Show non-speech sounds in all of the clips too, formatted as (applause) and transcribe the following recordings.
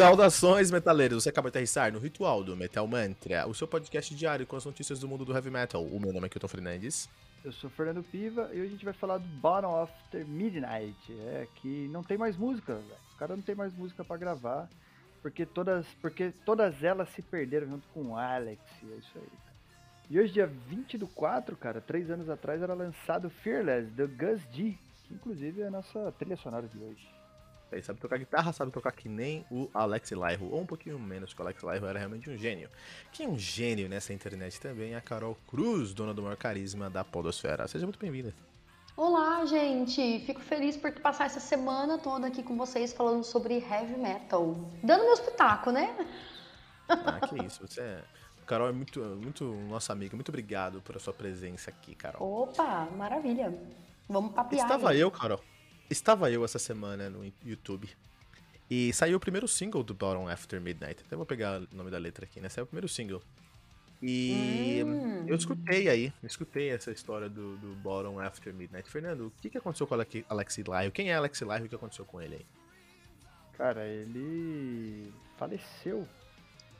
Saudações, metaleiros! Você acaba de aterrissar no Ritual do Metal Mantra, o seu podcast diário com as notícias do mundo do heavy metal. O meu nome é Kilton Fernandes. Eu sou Fernando Piva e hoje a gente vai falar do Bottom After Midnight. É que não tem mais música, velho. Os caras não tem mais música para gravar, porque todas, porque todas elas se perderam junto com o Alex. É isso aí. E hoje, dia 20 do 4, cara, três anos atrás, era lançado Fearless, do Gus G, que inclusive é a nossa trilha sonora de hoje. Ele sabe tocar guitarra, sabe tocar que nem o Alex Laiho, ou um pouquinho menos, que o Alex Laiho era realmente um gênio. Quem é um gênio nessa internet também é a Carol Cruz, dona do maior carisma da podosfera. Seja muito bem-vinda. Olá, gente! Fico feliz por passar essa semana toda aqui com vocês falando sobre heavy metal. Dando meu espetáculo, né? Ah, que isso. Você é... Carol é muito, muito nossa amiga. Muito obrigado pela sua presença aqui, Carol. Opa, maravilha. Vamos papiar. Estava aí. eu, Carol. Estava eu essa semana no YouTube. E saiu o primeiro single do Bottom After Midnight. Até vou pegar o nome da letra aqui, né? Saiu o primeiro single. E Hum. eu escutei aí, escutei essa história do, do Bottom After Midnight. Fernando, o que, que aconteceu com o Alex, Alex Lyle? Quem é Alex Lyle e o que aconteceu com ele aí? Cara, ele faleceu.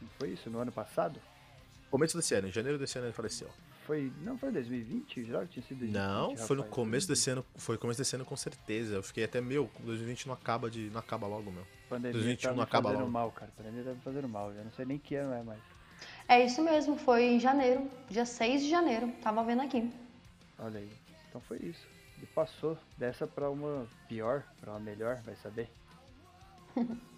Não foi isso? No ano passado? Começo desse ano, em janeiro desse ano ele faleceu. Foi. Não foi 2020? Já tinha sido 2020. Não, foi no rapaz. começo desse ano, foi no começo desse ano com certeza. Eu fiquei até, meu, 2020 não acaba de. não acaba logo, meu. Pandemia 2021 tá me não acaba fazendo logo. mal, cara. Pandemia tá me fazendo mal. Eu não sei nem que ano é mais. É isso mesmo, foi em janeiro, dia 6 de janeiro. Tava vendo aqui. Olha aí. Então foi isso. Ele passou dessa pra uma pior, pra uma melhor, vai saber. (laughs)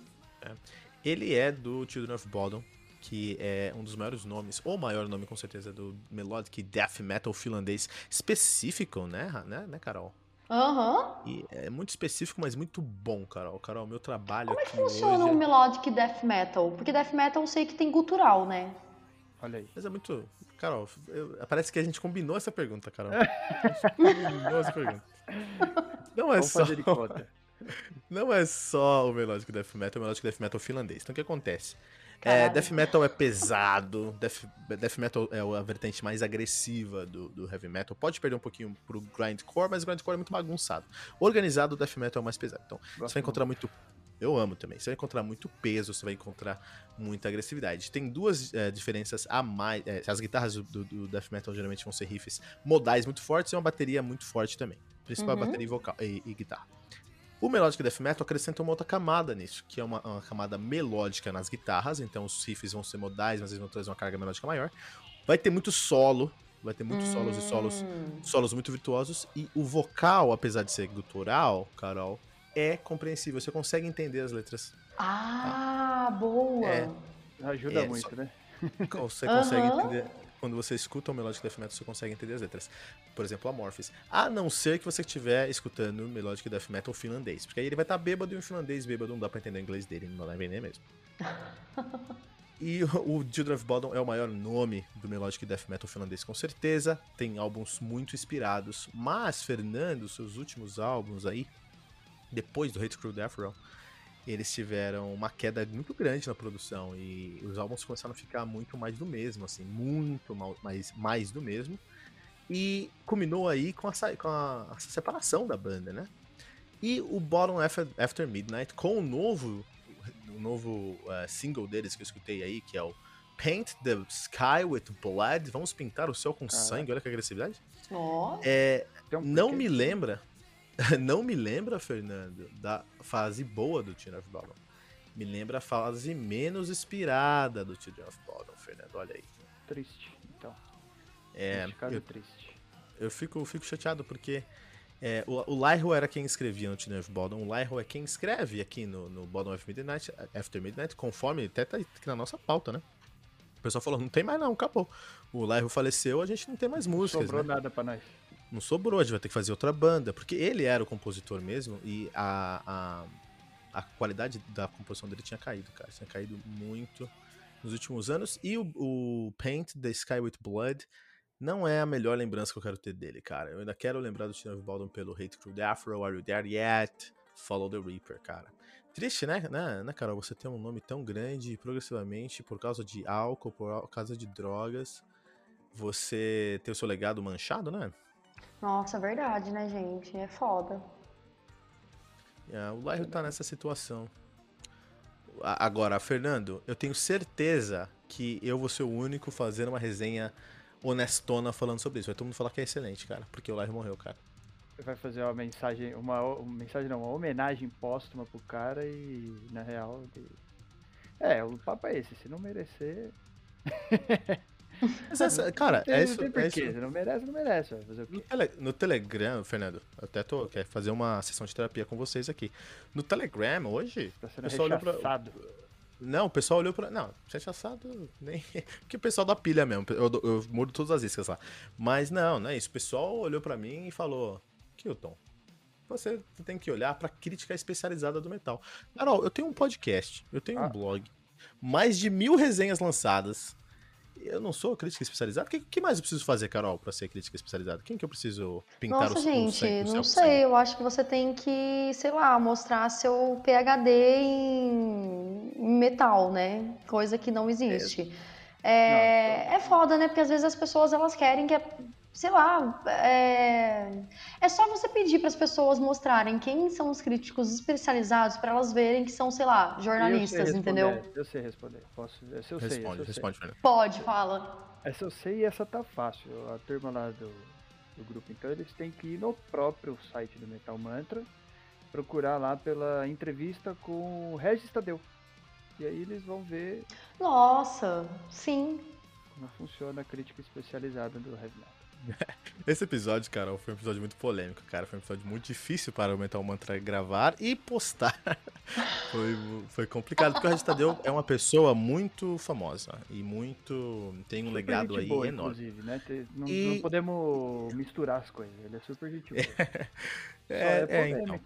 Ele é do Children of Bodom, que é um dos maiores nomes, ou o maior nome com certeza, do melodic death metal finlandês específico, né, né, né Carol? Aham. E é muito específico, mas muito bom, Carol. Carol, meu trabalho Como é que funciona hoje... o melodic death metal? Porque death metal eu sei que tem gutural, né? Olha aí. Mas é muito... Carol, eu- parece que a gente combinou essa pergunta, Carol. A (laughs) gente combinou essa pergunta. Não é Vamos só... fazer de conta. (laughs) Não é só o melodic death metal, é o melodic death metal finlandês. Então o que acontece? É, death metal é pesado, death, death metal é a vertente mais agressiva do, do heavy metal. Pode perder um pouquinho pro grindcore, mas o grindcore é muito bagunçado. Organizado, o death metal é o mais pesado. Então você Gosto vai encontrar muito. Eu amo também. Você vai encontrar muito peso, você vai encontrar muita agressividade. Tem duas é, diferenças a mais. é, as guitarras do, do- do death metal geralmente vão ser riffs modais muito fortes e uma bateria muito forte também. Principal é Uhum. bateria e, vocal, e, e guitarra. O Melodic Death Metal acrescenta uma outra camada nisso, que é uma, uma camada melódica nas guitarras, então os riffs vão ser modais, mas eles vão trazer uma carga melódica maior. Vai ter muito solo, vai ter muitos solos e solos, Hum. solos muito virtuosos, e o vocal, apesar de ser gutural, Carol, é compreensível, você consegue entender as letras. Ah, boa. É. Ajuda É, muito, só- né? (laughs) Você consegue entender. Quando você escuta o Melodic Death Metal, você consegue entender as letras. Por exemplo, Amorphis. A não ser que você estiver escutando Melodic Death Metal finlandês. Porque aí ele vai estar bêbado e o finlandês bêbado não dá pra entender o inglês dele, não dá pra entender mesmo. (laughs) E o Children of Bodom é o maior nome do Melodic Death Metal finlandês, com certeza. Tem álbuns muito inspirados. Mas, Fernando, seus últimos álbuns aí, depois do Hate Crew Death Row, eles tiveram uma queda muito grande na produção e os álbuns começaram a ficar muito mais do mesmo, assim, muito mais, mais do mesmo. E culminou aí com, a, com a, a separação da banda, né? E o Bottom After, Midnight, com o novo, o novo eh, single deles que eu escutei aí, que é o Paint the Sky with Blood. Vamos pintar o céu com Caraca. sangue, olha que agressividade. Ó. É, um não porquê. me lembra, (laughs) não me lembra, Fernando, da fase boa do Children of Bodom. Me lembra a fase menos inspirada do Children of Bodom, Fernando. Olha aí. Triste, então. É, eu, triste. eu fico, fico chateado porque é, o, o Lyro era quem escrevia no of Bodom. O Lyro é quem escreve aqui no, no Bodom of Midnight, After Midnight, conforme até tá aqui na nossa pauta, né? O pessoal falou, não tem mais não, acabou. O Lyro faleceu, a gente não tem mais músicas, Sobrou né? nada pra nós. não sobrou, a gente vai ter que fazer outra banda, porque ele era o compositor mesmo e a, a, a qualidade da composição dele tinha caído, cara. Tinha caído muito nos últimos anos. E o, o Paint the Sky with Blood não é a melhor lembrança que eu quero ter dele, cara. Eu ainda quero lembrar do Tina of Baldwin pelo Hate Crew the Afro, Are You There Yet? Follow the Reaper, cara. Triste, né, né, né, Carol? Você tem um nome tão grande e progressivamente, por causa de álcool, por causa de drogas, você ter o seu legado manchado, né? Nossa, verdade, né, gente? É foda. É, o Lyro tá nessa situação. agora, Fernando, eu tenho certeza que eu vou ser o único fazendo uma resenha honestona falando sobre isso. Vai todo mundo falar que é excelente, cara, porque o Live morreu, cara. Vai fazer uma mensagem, uma, uma mensagem não, uma homenagem póstuma pro cara e na real. ele- É, o papo é esse, se não merecer. (laughs) Mas essa- cara, Tem, é não isso. tem É isso. se não merece, não merece, vai fazer o No, quê? tele- no Telegram, Fernando, eu até tô quer fazer uma sessão de terapia com vocês aqui. No Telegram, hoje, Tá o sendo pessoal olhou pra. Não, o pessoal olhou pra. Não, rechaçado nem. (laughs) Porque o pessoal da pilha mesmo. Eu, eu mudo todas as iscas lá. Mas não, não é isso. O pessoal olhou pra mim e falou: Kilton, você tem que olhar pra crítica especializada do metal. Carol, eu tenho um podcast, eu tenho Ah. um blog, mais de mil resenhas lançadas. Eu não sou crítica especializada? O que, que mais eu preciso fazer, Carol, pra ser crítica especializada? Quem que eu preciso pintar Nossa, o, o gente, o não céu com sei. sangue? Eu acho que você tem que, sei lá, mostrar seu PhD em metal, né? Coisa que não existe. É, é foda, né? Porque às vezes as pessoas elas querem que, é- sei lá, é, é só você pedir para as pessoas mostrarem quem são os críticos especializados para elas verem que são, sei lá, E eu jornalistas, sei entendeu? responder, Eu sei responder. Posso, essa eu sei, essa Responde, eu sei. responde, Fernando. Pode, fala. Essa eu sei e essa tá fácil. A turma lá do, do grupo, então, eles têm que ir no próprio site do Metal Mantra, procurar lá pela entrevista com o Regis Tadeu. E aí eles vão ver Nossa, sim. como funciona a crítica especializada do heavy metal. (laughs) Esse episódio, Carol, foi um episódio muito polêmico, cara. Foi um episódio muito difícil para o Metal Mantra gravar e postar. (laughs) foi, foi complicado, porque o Regis Tadeu é uma pessoa muito famosa e muito. tem um Super legado aí boa, enorme. inclusive, né? Não, E- não podemos misturar as coisas. Ele é super gente boa. (laughs) Só É, é é, então.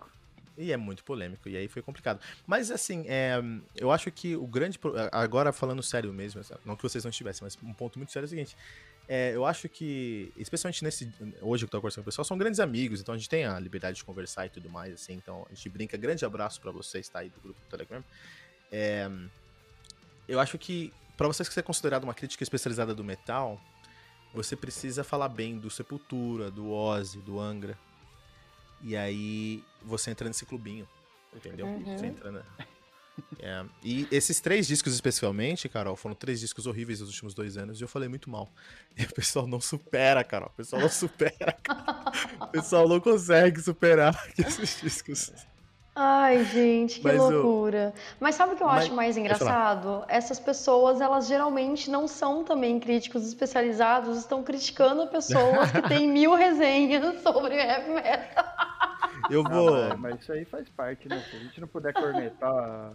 E é muito polêmico, e aí foi complicado. Mas assim, é, eu acho que o grande. Agora falando sério mesmo, não que vocês não estivessem, mas um ponto muito sério é o seguinte. é, eu acho que, especialmente nesse. Hoje que eu tô conversando com o pessoal, são grandes amigos, então a gente tem a liberdade de conversar e tudo mais, assim. Então a gente brinca. Grande abraço pra vocês, tá aí do grupo do Telegram. É, eu acho que, pra você ser considerado uma crítica especializada do metal, você precisa falar bem do Sepultura, do Ozzy, do Angra. E aí você entra nesse clubinho. Entendeu? Uhum. Você entra na... (laughs) É, E esses três discos especificamente, Carol, foram três discos horríveis nos últimos dois anos e eu falei muito mal. (laughs) E o pessoal não supera, Carol. O pessoal não supera. cara. (laughs) O pessoal não consegue superar esses discos. Ai, gente, que Mas eu- loucura. Mas sabe o que eu Mas- acho mais engraçado? Essas pessoas, elas geralmente não são também críticos especializados, estão criticando pessoas que têm mil resenhas sobre heavy metal. Eu Ah, vou. mas, mas isso aí faz parte, né? Se a gente não puder cornetar.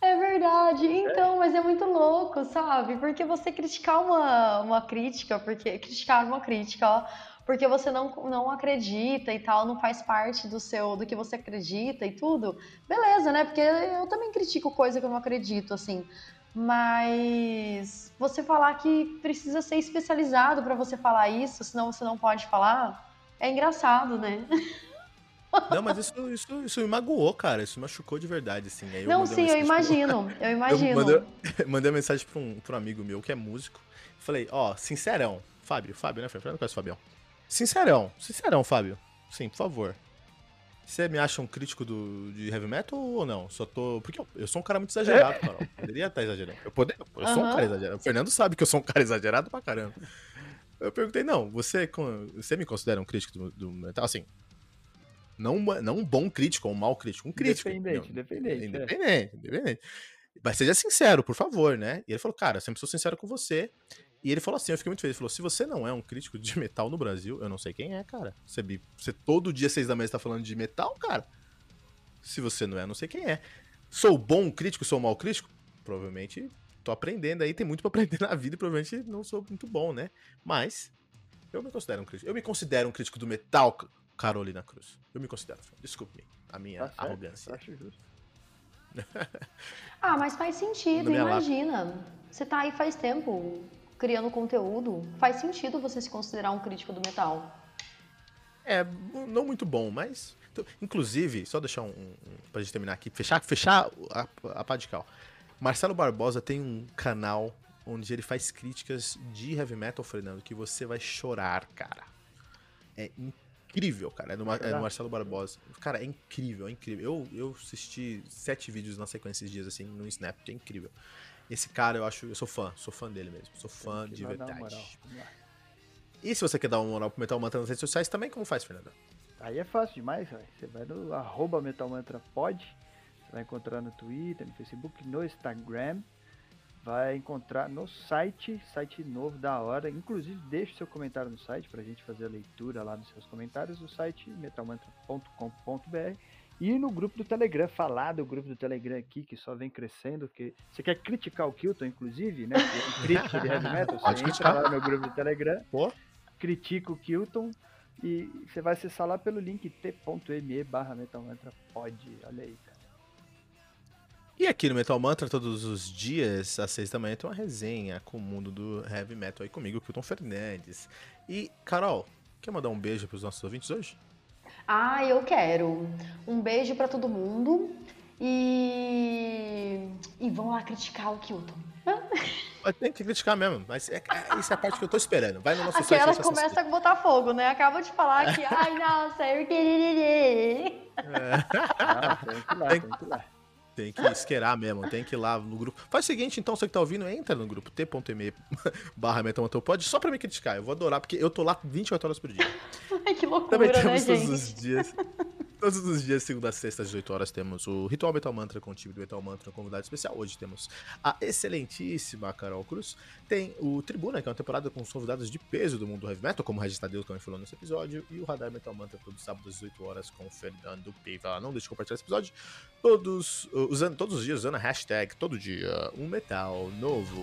É verdade. Então, mas é muito louco, sabe? Porque você criticar uma, uma crítica, porque criticar uma crítica, ó, porque você não, não acredita e tal, não faz parte do seu do que você acredita e tudo. Beleza, né? Porque eu também critico coisa que eu não acredito, assim. Mas você falar que precisa ser especializado pra você falar isso, senão você não pode falar, é engraçado, né? (laughs) Não, mas isso, isso, isso me magoou, cara. Isso me machucou de verdade, assim. Aí eu não, mandei sim, eu mensagem pro- imagino. Eu (laughs) Eu imagino. mandei, (laughs) mandei uma mensagem pra um, pra um amigo meu que é músico. Falei, ó, sincerão. Fábio, Fábio, né? Fernando conhece o Fabião. Sincerão, sincerão, Fábio. Sim, por favor. Você me acha um crítico do, de heavy metal ou não? Só tô. Porque eu, eu sou um cara muito exagerado, Carol. Eu Poderia estar exagerando. Eu, poder, eu sou um Aham. cara exagerado. O Fernando sabe que eu sou um cara exagerado pra caramba. Eu perguntei, não, você, você me considera um crítico do, do metal? Assim, não, não um bom crítico ou um mau crítico, um crítico. Independente, Não, independente, é. Independente, independente. Mas seja sincero, por favor, né? E ele falou, cara, eu sempre sou sincero com você. E ele falou assim, eu fiquei muito feliz. Ele falou, se você não é um crítico de metal no Brasil, eu não sei quem é, cara. Você, você todo dia, seis da manhã, tá falando de metal, cara. Se você não é, eu não sei quem é. Sou bom crítico, sou mau crítico? Provavelmente tô aprendendo aí, tem muito pra aprender na vida e provavelmente não sou muito bom, né? Mas eu me considero um crítico. Eu me considero um crítico do metal, Carolina Cruz. Eu me considero. Desculpe-me a minha Tá certo, arrogância. Acho justo. (laughs) Ah, mas faz sentido, lata. imagina. Você tá aí faz tempo criando conteúdo. Faz sentido você se considerar um crítico do metal. É, não muito bom, mas. inclusive, só deixar um, um. Pra gente terminar aqui, fechar, fechar a, a pá de cal. Marcelo Barbosa tem um canal onde ele faz críticas de heavy metal, Fernando, que você vai chorar, cara. É incrível, cara. É do, é do Marcelo Barbosa. Cara, é incrível, é incrível. Eu, eu assisti sete vídeos na sequência esses dias, assim, no Snap, é incrível. Esse cara, eu acho, eu sou fã, sou fã dele mesmo. Sou fã de verdade. E se você quer dar uma moral pro Metal Mantra nas redes sociais, também como faz, Fernando? Aí é fácil demais, véio. você vai no arroba Metal Mantra Pod, você vai encontrar no Twitter, no Facebook, no Instagram vai encontrar no site, site novo da hora. Inclusive, deixe seu comentário no site para a gente fazer a leitura lá nos seus comentários. O site metalmantra.com.br e no grupo do Telegram, falar do grupo do Telegram aqui, que só vem crescendo, que você quer criticar o Kilton, inclusive, né? Crítica de heavy metal, você entra lá no grupo do Telegram, Pô? critica o Kilton e você vai acessar lá pelo link t.me barra metalmantrapod. Olha aí, cara. E aqui no Metal Mantra, todos os dias, às seis da manhã, tem uma resenha com o mundo do heavy metal aí comigo, Kilton Fernandes. E, Carol, quer mandar um beijo para os nossos ouvintes hoje? Ah, eu quero. Um beijo para todo mundo e. E vão lá criticar o Kilton. Tem que criticar mesmo, mas é, é, isso é a parte que eu tô esperando. Vai no nosso Aqui site. Aqui elas começam a botar fogo, né? Acaba de falar que, (laughs) ai, nossa, eu queria. É. Ah, tem que ir lá, tem que ir lá. Tem que esquerar mesmo, tem que ir lá no grupo. Faz o seguinte, então, você que tá ouvindo, entra no grupo t.me (laughs) barra pode só pra me criticar. Eu vou adorar, porque eu tô lá 24 horas por dia. (laughs) Ai, que loucura, Também temos né, todos gente? os dias. (laughs) Todos os dias, segunda a sexta, às 18 horas, temos o Ritual Metal Mantra com o time do Metal Mantra, um convidado especial. Hoje temos a excelentíssima Carol Cruz. Tem o Tribuna, que é uma temporada com os convidados de peso do mundo heavy metal, como o Regis Tadeu também falou nesse episódio. E o Radar Metal Mantra, todo sábado às 18 horas, com o Fernando Piva. Não deixe de compartilhar esse episódio. Todos, usando, todos os dias usando a hashtag todo dia um metal novo.